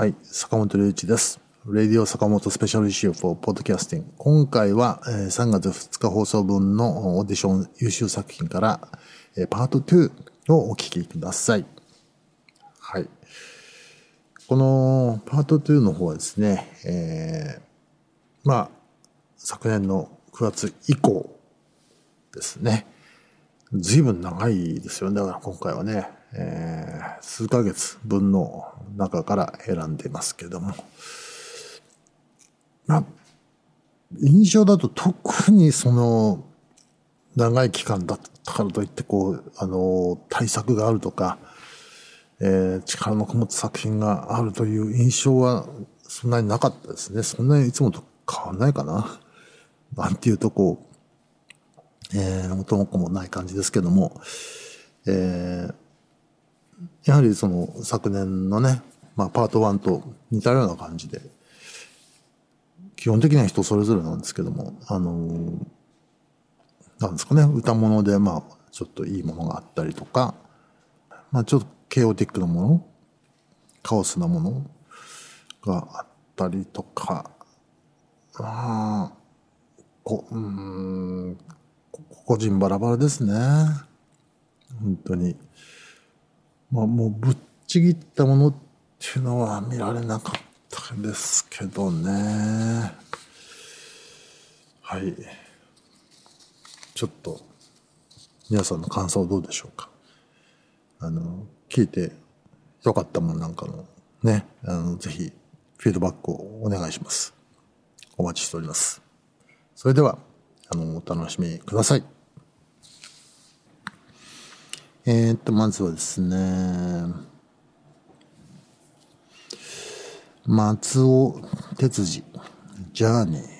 はい、坂本龍一です。レディオ坂本スペシャルイシュー for Podcasting。今回は、3月2日放送分のオーディション優秀作品から、パート2をお聞きください。はい。このパート2の方はですね、えーまあ、昨年の9月以降ですね。随分長いですよね。だから今回はね、えー数ヶ月分の中から選んでますけども。まあ、印象だと特にその、長い期間だったからといって、こう、あの、対策があるとか、えー力のこもった作品があるという印象はそんなになかったですね。そんなにいつもと変わんないかな。なんていうとこう、えー、元も子もない感じですけども、えーやはりその昨年のね、まあパート1と似たような感じで、基本的には人それぞれなんですけども、あのーなんですかね、歌物でまあちょっといいものがあったりとか、まあちょっとケオティックなもの、カオスなものがあったりとか、まあ、こうん、個人バラバラですね。本当に。まあもうぶっちぎったものっていうのは見られなかったですけどね。はい。ちょっと、皆さんの感想どうでしょうか？あの、聞いてよかったもんなんかのね、あの、ぜひフィードバックをお願いします。お待ちしております。それでは、あの、お楽しみください。えー、っと、まずはですね、松尾哲司、じゃあね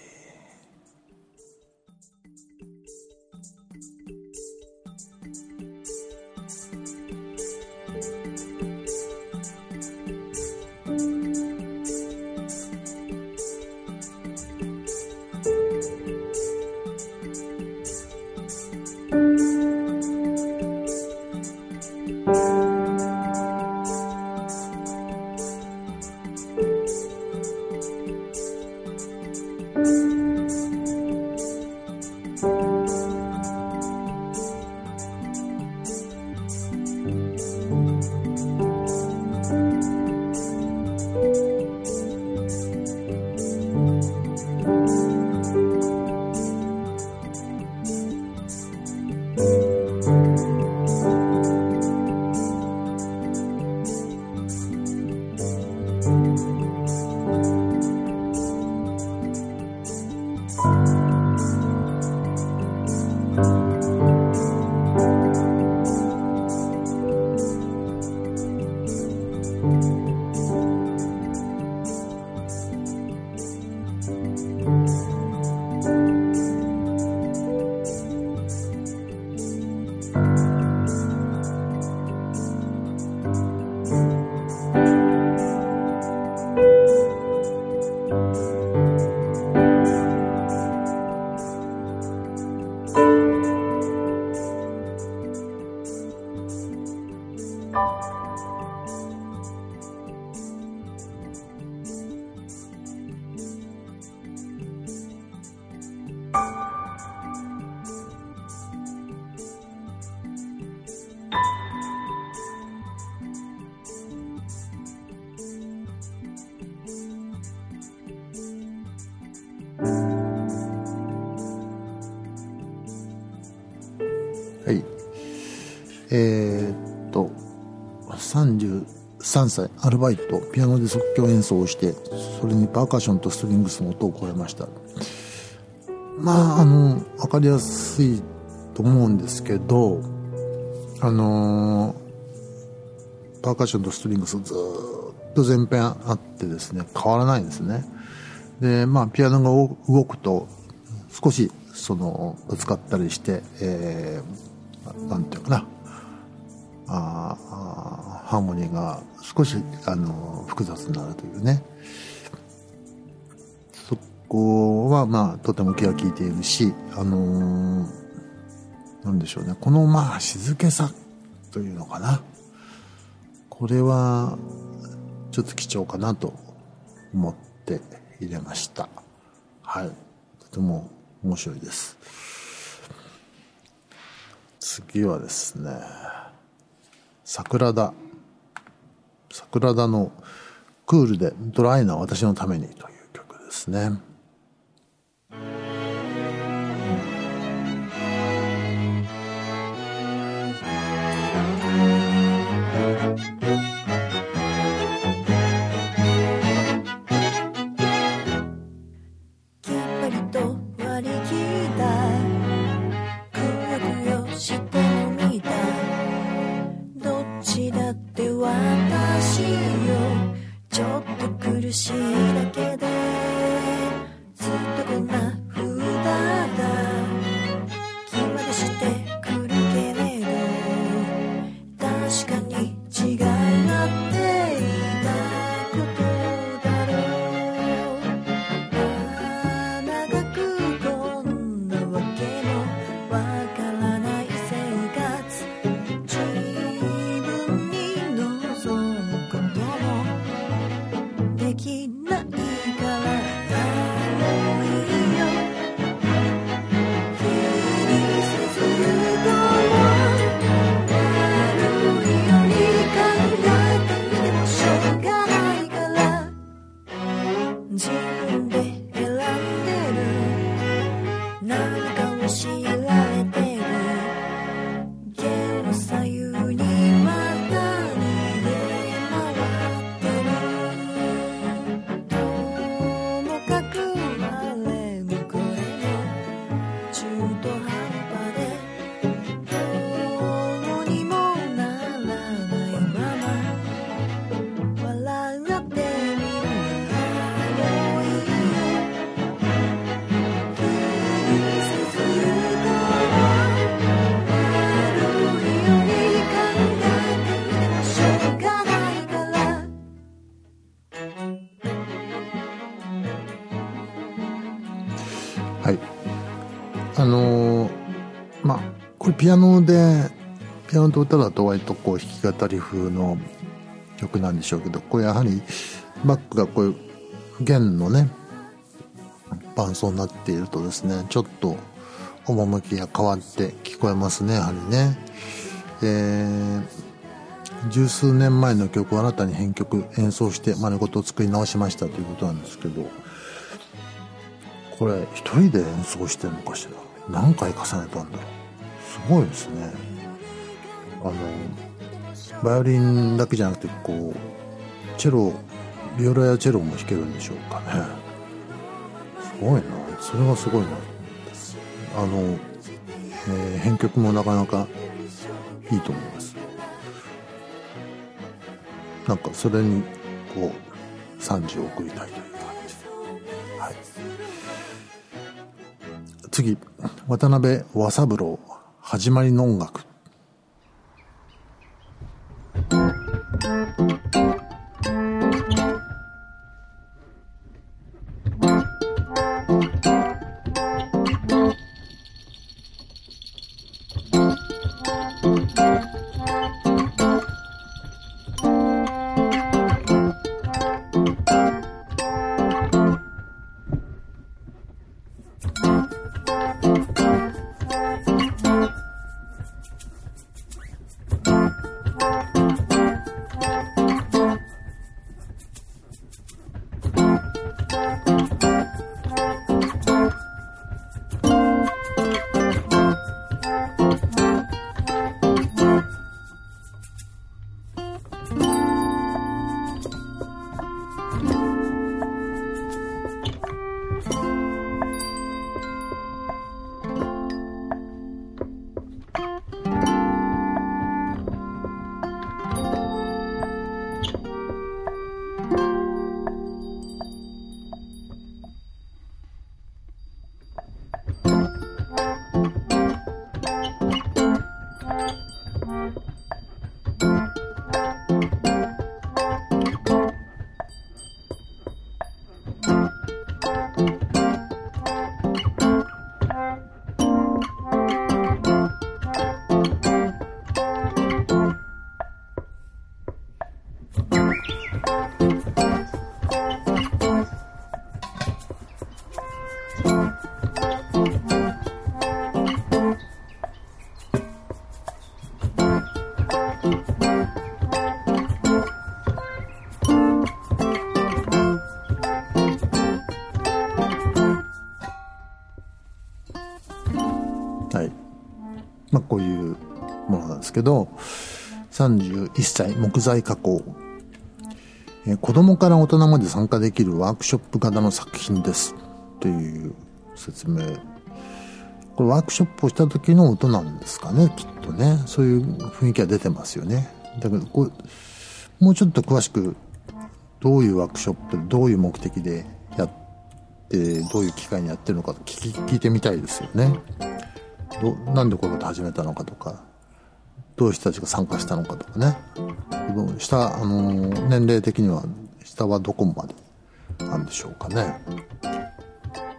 えーっと、33歳、アルバイト、ピアノで即興演奏をして、それにパーカッションとストリングスの音を加えました。まあ、あの、わかりやすいと思うんですけど、あのーパーカッションとストリングスずっと前編あってですね、変わらないんですね。で、まあ、ピアノが動くと、少し、その、ぶつかったりして、えー、なんていうかな、ああハーモニーが少し、あの、複雑になるというね。そこは、まあ、とても気が利いているし、あのーなんでしょうね、この、まあ、静けさというのかな。これは、ちょっと貴重かなと思って入れました。はい。とても面白いです。次はですね、桜田。桜田のクールでドライな私のためにという曲ですね。ピアノでピアノと歌だと割とこう弾き語り風の曲なんでしょうけどこれやはりバックがこういう弦のね伴奏になっているとですねちょっと趣が変わって聞こえますねやはりね。えー、十数年前の曲を新たに編曲演奏して丸ごと作り直しましたということなんですけどこれ一人で演奏してるのかしら？何回重ねたんだろう？すごいですね。あのバイオリンだけじゃなくてこうチェロビオラやチェロも弾けるんでしょうかね。すごいな。それはすごいな。あの、えー、編曲もなかなかいいと思います。なんかそれにこう賛辞を送りたいという感じ。ではい。次渡辺和三郎。始まりの音楽けど、31歳木材加工。えー子供から大人まで参加できるワークショップ型の作品です。という説明。これワークショップをした時の音なんですかね、きっとね。そういう雰囲気が出てますよね。だけどこう、もうちょっと詳しく、どういうワークショップ、どういう目的でやって、どういう機会にやってるのか聞き聞いてみたいですよね。どなんでこういうこと始めたのかとか、どういう人たちが参加したのかとかね。下、あの、年齢的には、下はどこまでなんでしょうかね。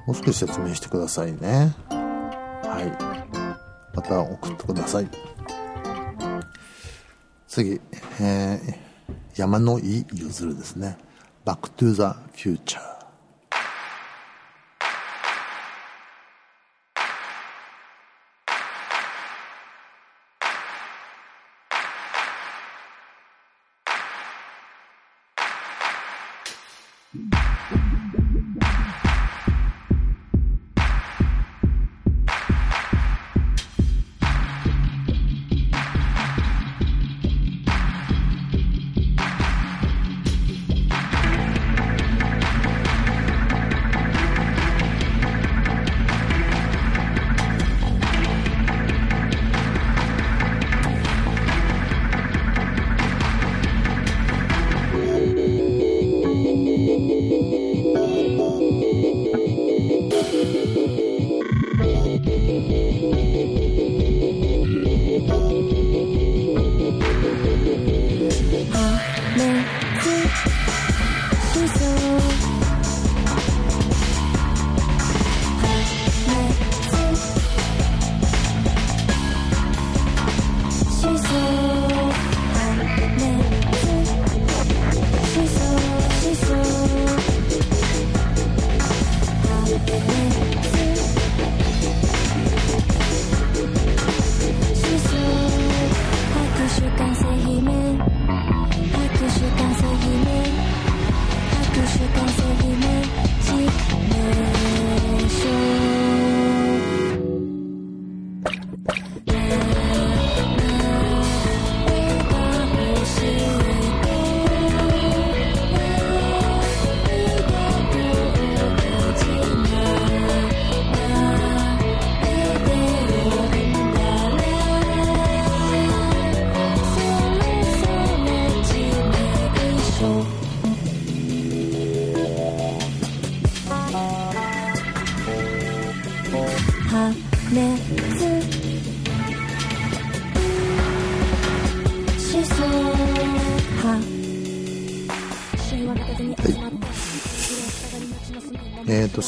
もう少し説明してくださいね。はい。また送ってください。次、えー、山の井ゆずるですね。バックトゥザフューチャー。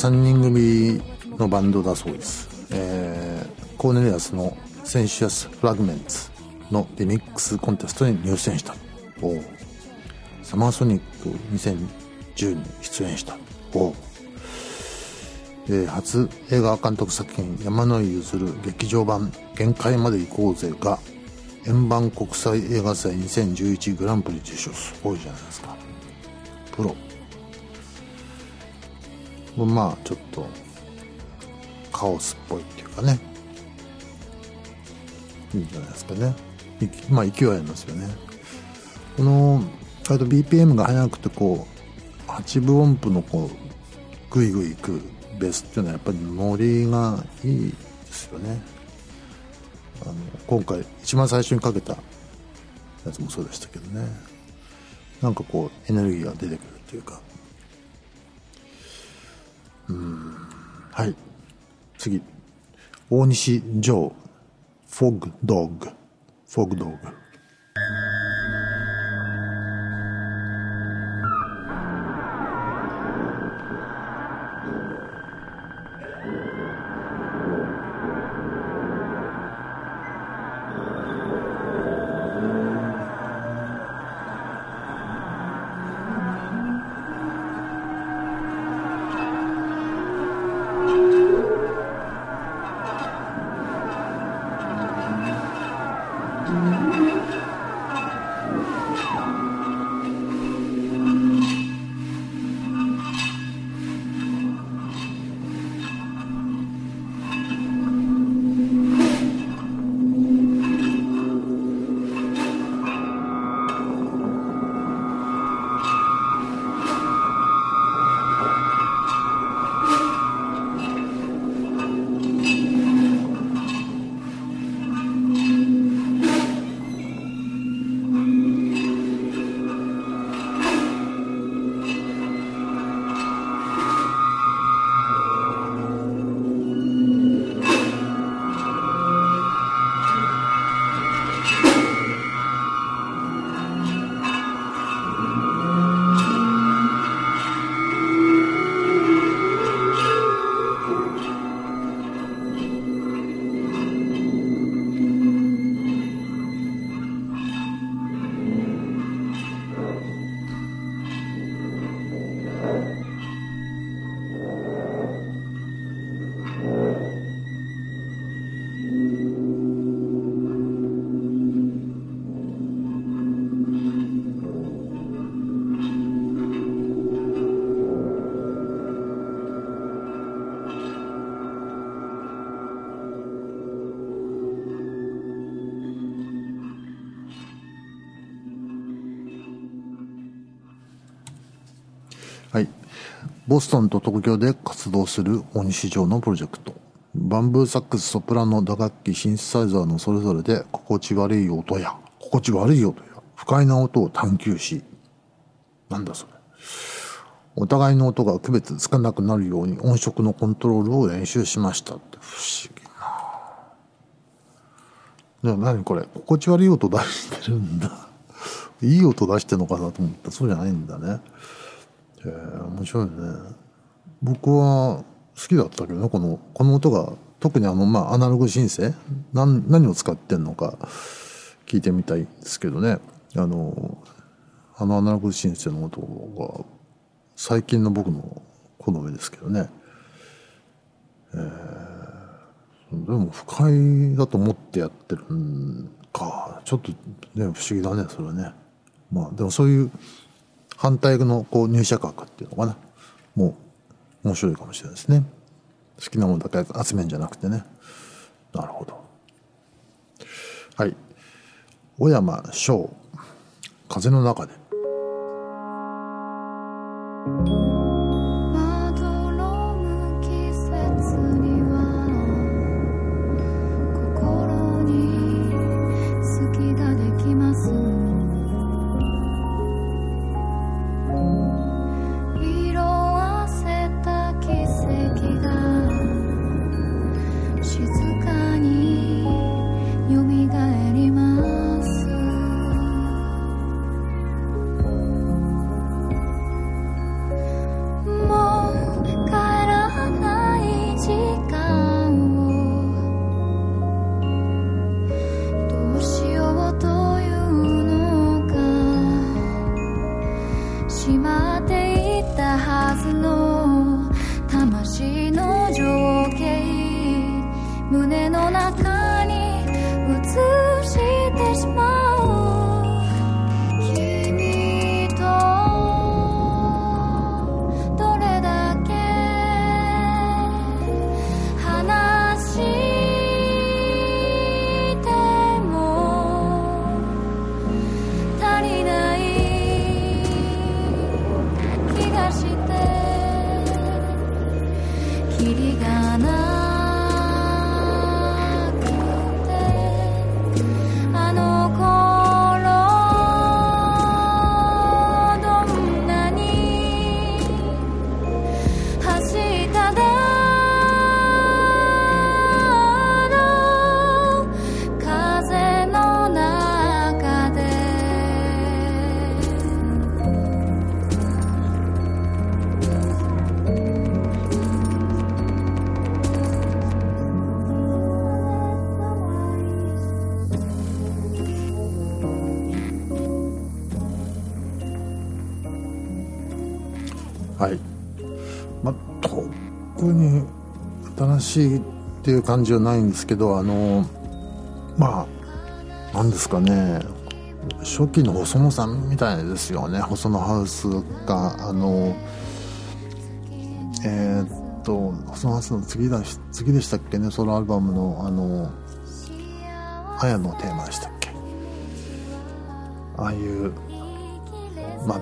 3人組のバンドだそうです。えー、コーネリアスのセンシアス・フラグメンツのリミックスコンテストに入選した。おサマーソニック2010に出演した。おえー初映画監督作品山野井譲る劇場版限界まで行こうぜが円盤国際映画祭2011グランプリ受賞すごいじゃないですかプロまあちょっとカオスっぽいっていうかね。いいんじゃないですかね。まあ勢いありますよね。このあと BPM が速くてこう8分音符のこうグイグイいくベースっていうのはやっぱりノリがいいですよね。あの今回一番最初にかけたやつもそうでしたけどね。なんかこうエネルギーが出てくるというか。はい。次。大西ジョー。フォグドッグ。フォグドッグ。はい。ボストンと東京で活動する大西城のプロジェクト。バンブーサックス、ソプラノ、打楽器、シンセサイザーのそれぞれで心地悪い音や、心地悪い音や、不快な音を探求し、なんだそれ。お互いの音が区別つかなくなるように音色のコントロールを練習しましたって不思議な。でも何これ？心地悪い音出してるんだ。いい音出してんのかなと思ったそうじゃないんだね。へえ面白いね。僕は好きだったけどね、この、この音が、特にあの、まあ、アナログシンセ？何、何を使ってんのか聞いてみたいですけどね。あの、あのアナログシンセの音が最近の僕の好みですけどね。えー、でも不快だと思ってやってるんか。ちょっとね、不思議だね、それはね。まあ、でもそういう反対のこう入射角っていうのかな。もう面白いかもしれないですね。好きなものだけ集めるんじゃなくてね。なるほど。はい。小山翔、風の中で。あっていう感じはないんですけど、あの、まあ、なんですかね、初期の細野さんみたいですよね。細野ハウスが、あの、えーっと、細野ハウスの次だ、次でしたっけね、ソロアルバムの、あの、あやのテーマでしたっけ。ああいう、まあ、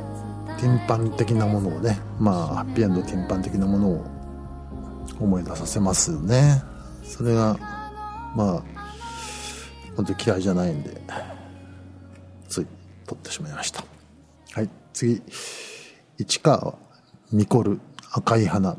ティンパン的なものをね、まあ、ハッピーエンドティンパン的なものを思い出させますよね。それが、まあ、本当に嫌いじゃないんで、つい取ってしまいました。はい、次。市川ニコル赤い花。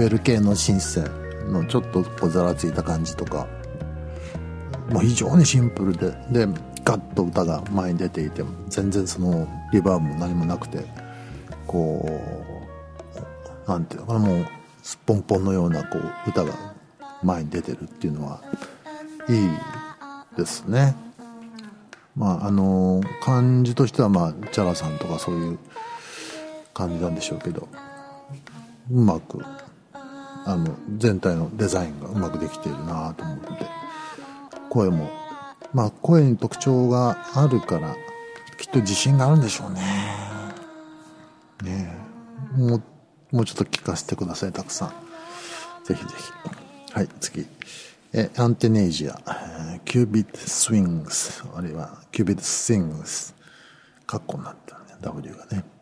ベル系のシンセのちょっとこうざらついた感じとか。もう非常にシンプルで。でガッと歌が前に出ていて全然そのリバーブも何もなくて。こうなんていうのかな。もうすっぽんぽんのようなこう歌が前に出てるっていうのはいいですね。まああの感じとしてはまあジャガさんとかそういう感じなんでしょうけど。うまくあの全体のデザインがうまくできているなと思って声も。まあ声に特徴があるからきっと自信があるんでしょうね。ねえ。もうもうちょっと聞かせてくださいたくさん。ぜひぜひ。はい次。えアンテネージア、えキュービットスイングスあるいはキュービットスイングスカッコになってるね。W がね「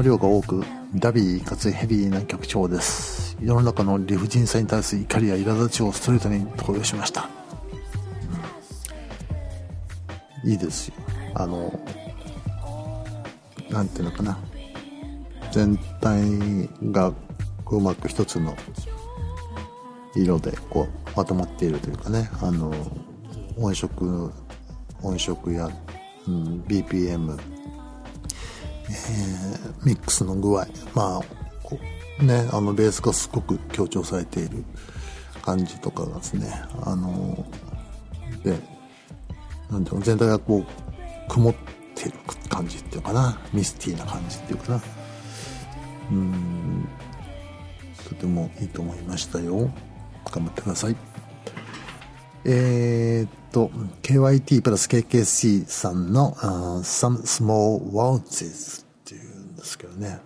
の量が多くダビーかつヘビーな曲調です。世の中の理不尽さに対する怒りや苛立ちをストレートに投与しました、うんいいですよ。あのなんていうのかな。全体がううまく一つの色でこうまとまっているというかね。あの音色音色や、うん、BPM えーミックスの具合。まあねあのベースがすごく強調されている感じとかがですね。あのでなんていうの全体がこう曇ってる感じっていうかな。ミスティーな感じっていうかな。うん。とてもいいと思いましたよ。頑張ってください。えーっと KYT プラス KKC さんの uh, Some Small Waltzes っていうんですけどね。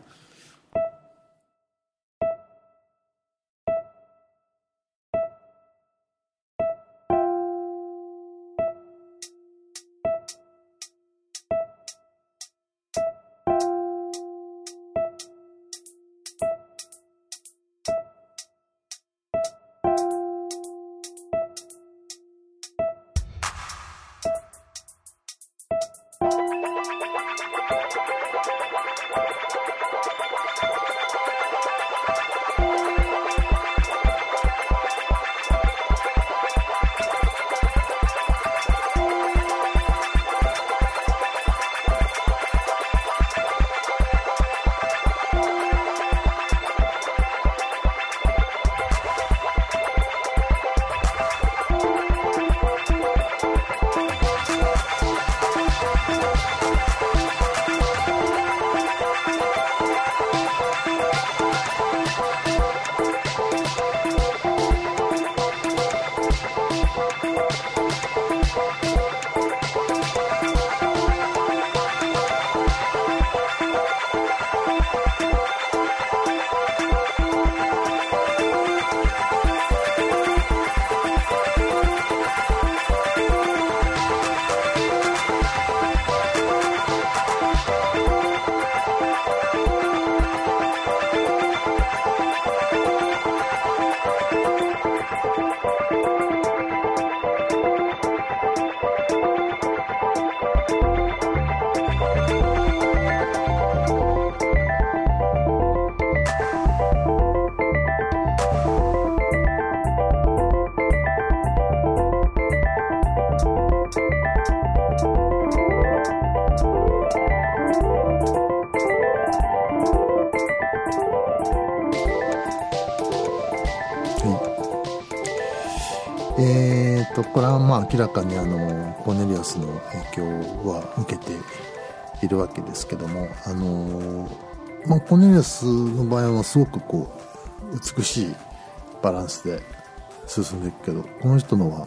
えー、とこれはまあ明らかにあのコーネリアスの影響は受けているわけですけどもあの、まあ、コーネリアスの場合はすごくこう美しいバランスで進んでいくけどこの人のは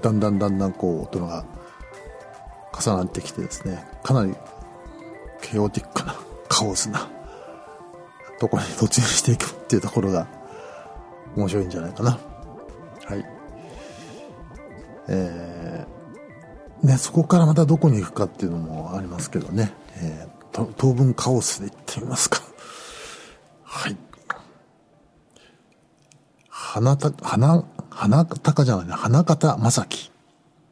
だんだんだんだんこう音が重なってきてですねかなりケオティックなカオスなところに突入していくっていうところが面白いんじゃないかな。えーね、そこからまたどこに行くかっていうのもありますけどね、えー、当分カオスで行ってみますか。はい。花た花花高じゃないね。花形正樹。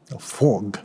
フォーグ。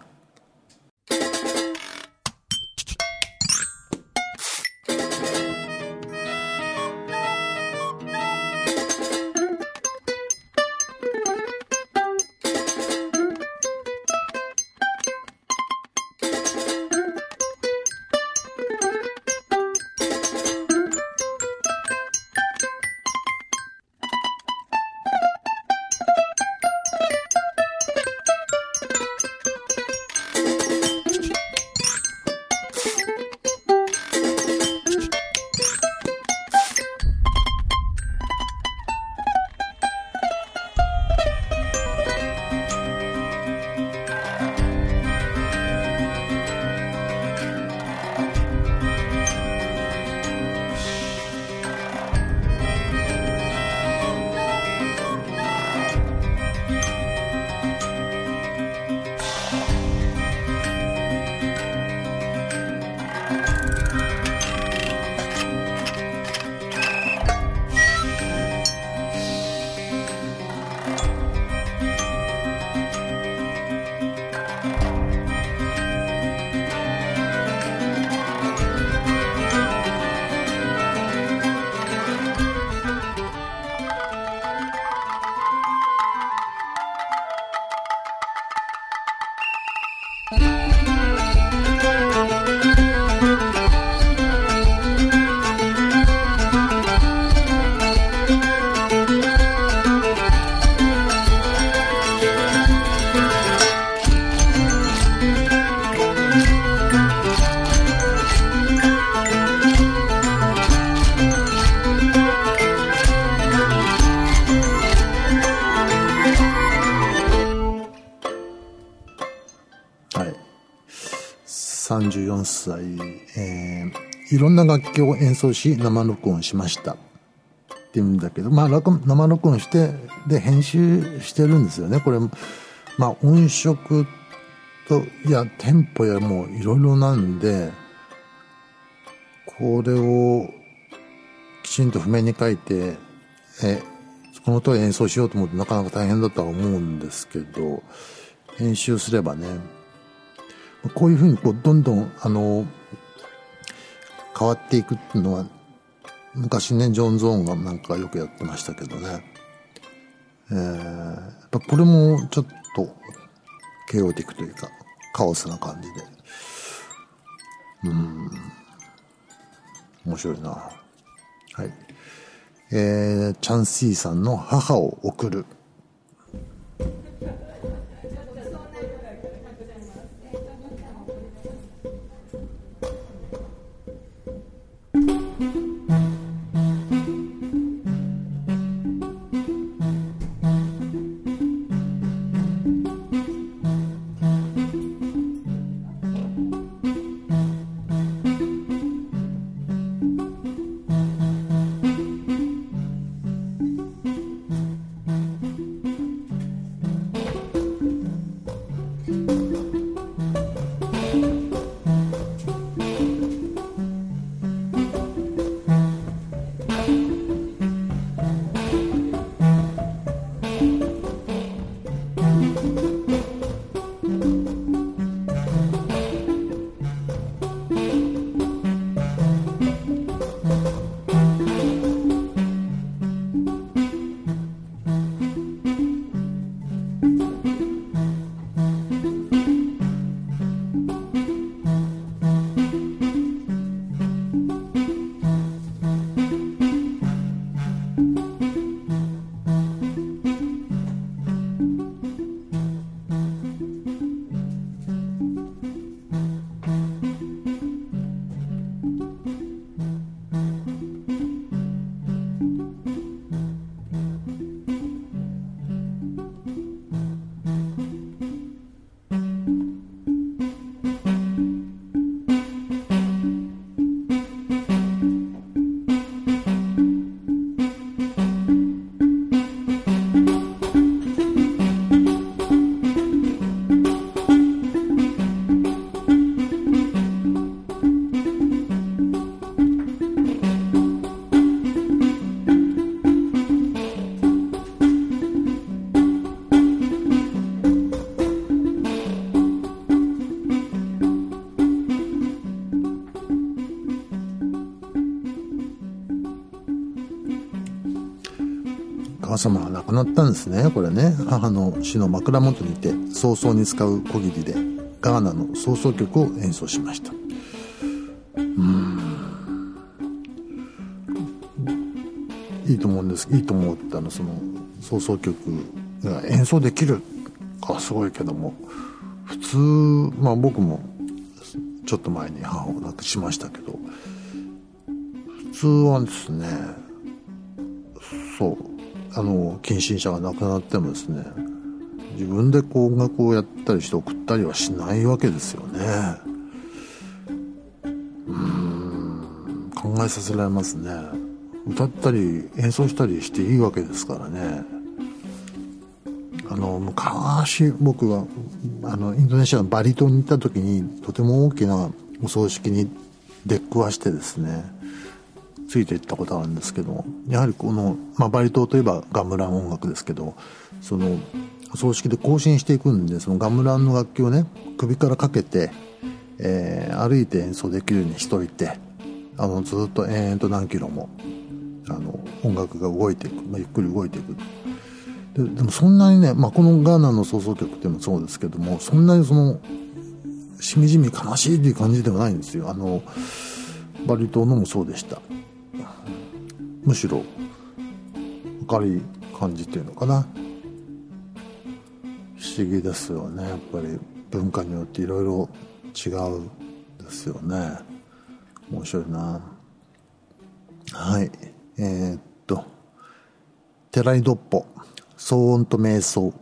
34歳、えー、いろんな楽器を演奏し生録音しました。って言うんだけど、まあ、生録音して、で、編集してるんですよね。これ、まあ、音色と、いや、テンポやもういろいろなんで、これをきちんと譜面に書いて、え、この通り演奏しようと思ってなかなか大変だとは思うんですけど、編集すればね、こういうふうにこうどんどんあの変わっていくっていうのは昔ねジョン・ゾーンがなんかよくやってましたけどね、えー、やっぱこれもちょっとケオティックというかカオスな感じで。うん。面白いな。はい。えー、チャンシーさんの母を送る。くなったんですねこれね。母の死の枕元にいて早々に使う小切りでガーナの創奏曲を演奏しました。うん。いいと思うんですいいと思ってあのその創奏曲が演奏できるかすごいけども普通まあ僕もちょっと前に母を亡くしましたけど普通はですねあの近親者が亡くなってもですね自分でこう音楽をやったりして送ったりはしないわけですよね。うん考えさせられますね。歌ったり演奏したりしていいわけですからね。あの昔僕はあのインドネシアのバリ島に行った時にとても大きなお葬式に出っくわしてですねついていったことあるんですけどやはりこの、まあ、バリ島といえばガムラン音楽ですけどその葬式で行進していくんでそのガムランの楽器をね首からかけて、えー歩いて演奏できるようにしといてあのずっと延々と何キロもあの音楽が動いていく、まあ、ゆっくり動いていく。ででもそんなにね、まあ、このガーナの創造曲っていうのもそうですけどもそんなにそのしみじみ悲しいっていう感じではないんですよ。あのバリ島のもそうでした。むしろ明るい感じっていうのかな。不思議ですよね。やっぱり文化によっていろいろ違うですよね。面白いな。はい。えーっと寺井どっぽ。騒音と瞑想。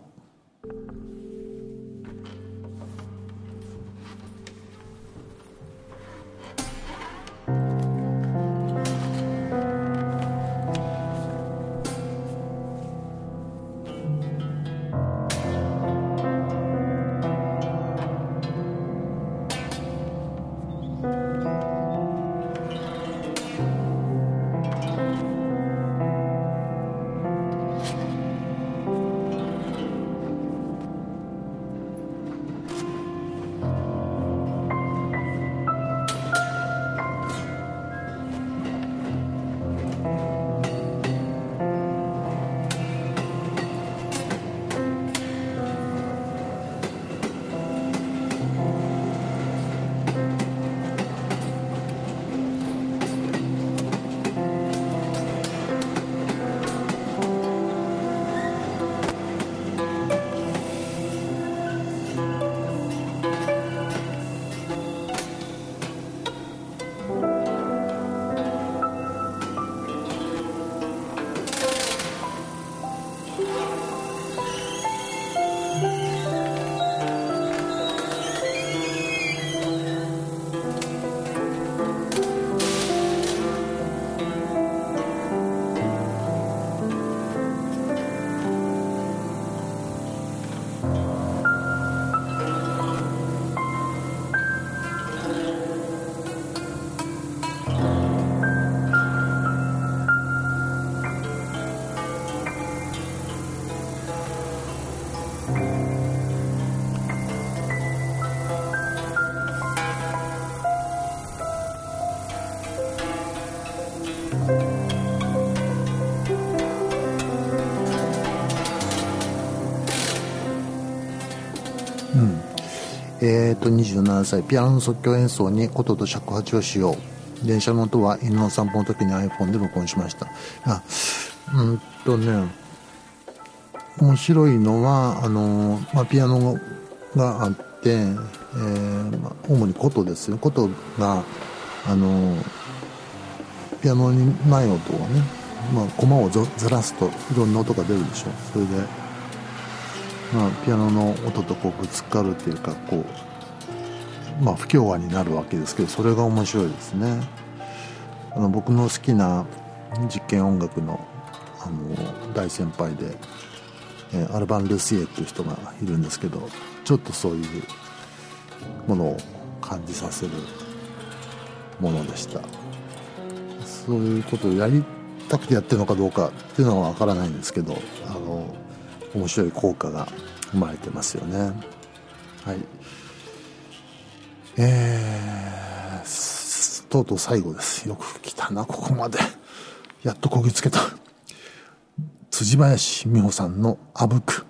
うん。えー、と27歳ピアノの即興演奏に琴と尺八を使用。電車の音は犬の散歩の時に iPhone で録音しました。あうんとね面白いのはあの、まあ、ピアノがあって、えーまあ、主に琴ですよ。琴があのピアノにない音をね、まあ、コマをずらすといろんな音が出るでしょ。それでまあ、ピアノの音とこうぶつかるっていうかこう、まあ、不協和になるわけですけどそれが面白いですね。あの僕の好きな実験音楽のあの大先輩で、えアルバン・ルシエっていう人がいるんですけどちょっとそういうものを感じさせるものでした。そういうことをやりたくてやってるのかどうかっていうのは分からないんですけどあの面白い効果が生まれてますよね。はい。えーとうとう最後です。よく来たなここまで。やっとこぎつけた。辻林美穂さんの「あぶく」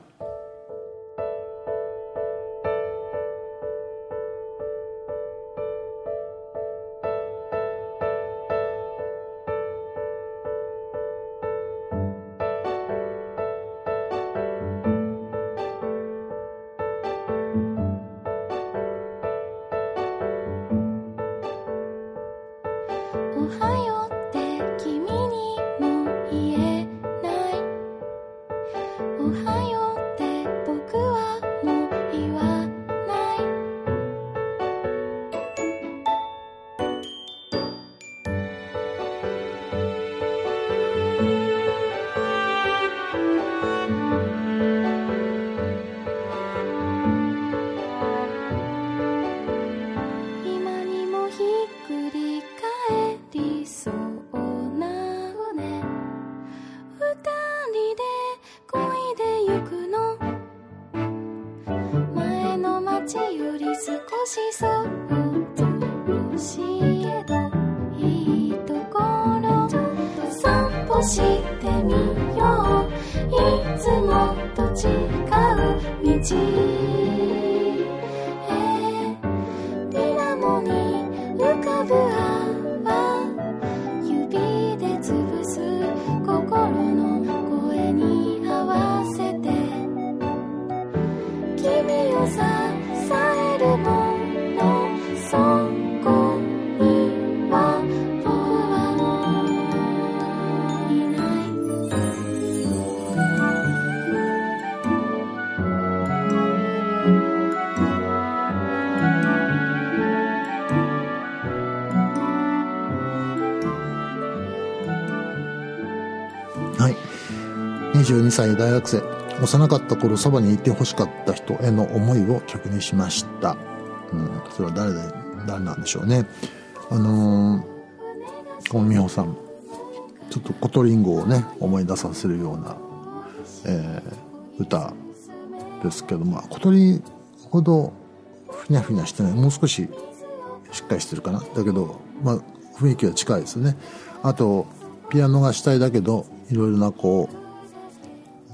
22歳大学生。幼かった頃そばにいて欲しかった人への思いを曲にしました。うん、それは誰で、誰なんでしょうね。あのー、この美穂さん。ちょっとコトリンゴをね、思い出させるような、えー歌ですけど、まあ、コトリほどふにゃふにゃしてない。もう少ししっかりしてるかな。だけど、まあ、雰囲気は近いですよね。あと、ピアノが主体だけど、いろいろなこう、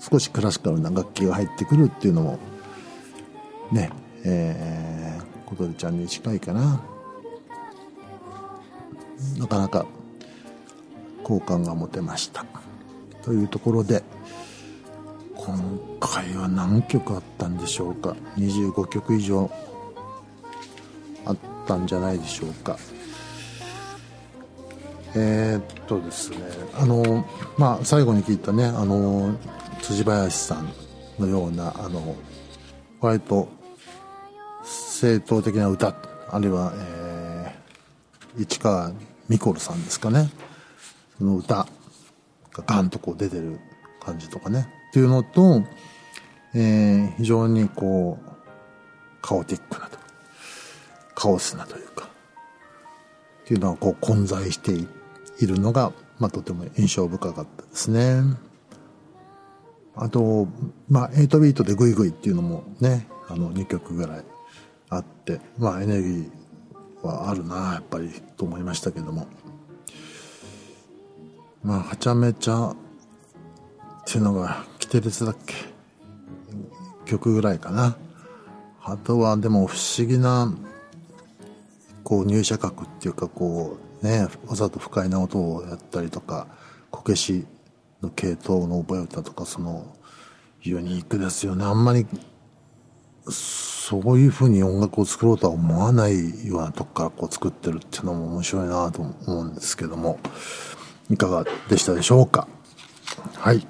少しクラシカルな楽器が入ってくるっていうのも、ね、えー、小鳥ちゃんに近いかな。なかなか好感が持てました。というところで、今回は何曲あったんでしょうか？25曲以上あったんじゃないでしょうか。えーっとですね、あの、まあ、最後に聞いたね、あの、辻林さんのような、あの、割と正統的な歌、あるいは、えー、市川ミコルさんですかね、その歌がガンとこう出てる感じとかね、っていうのと、えー、非常にこう、カオティックなと、カオスなというか、っていうのはこう混在しているのが、まあ、とても印象深かったですね。あと、まあ、8ビートでグイグイっていうのもね、あの、2曲ぐらいあって、まあ、エネルギーはあるな、やっぱり、と思いましたけども。まあ、はちゃめちゃっていうのが、キテレツだっけ？曲ぐらいかな。あとは、でも不思議な、こう入射角っていうかこうねわざと不快な音をやったりとかこけしの系統の覚え歌とかそのユニークですよね。あんまりそういうふうに音楽を作ろうとは思わないようなとこからこう作ってるっていうのも面白いなと思うんですけどもいかがでしたでしょうか？はい。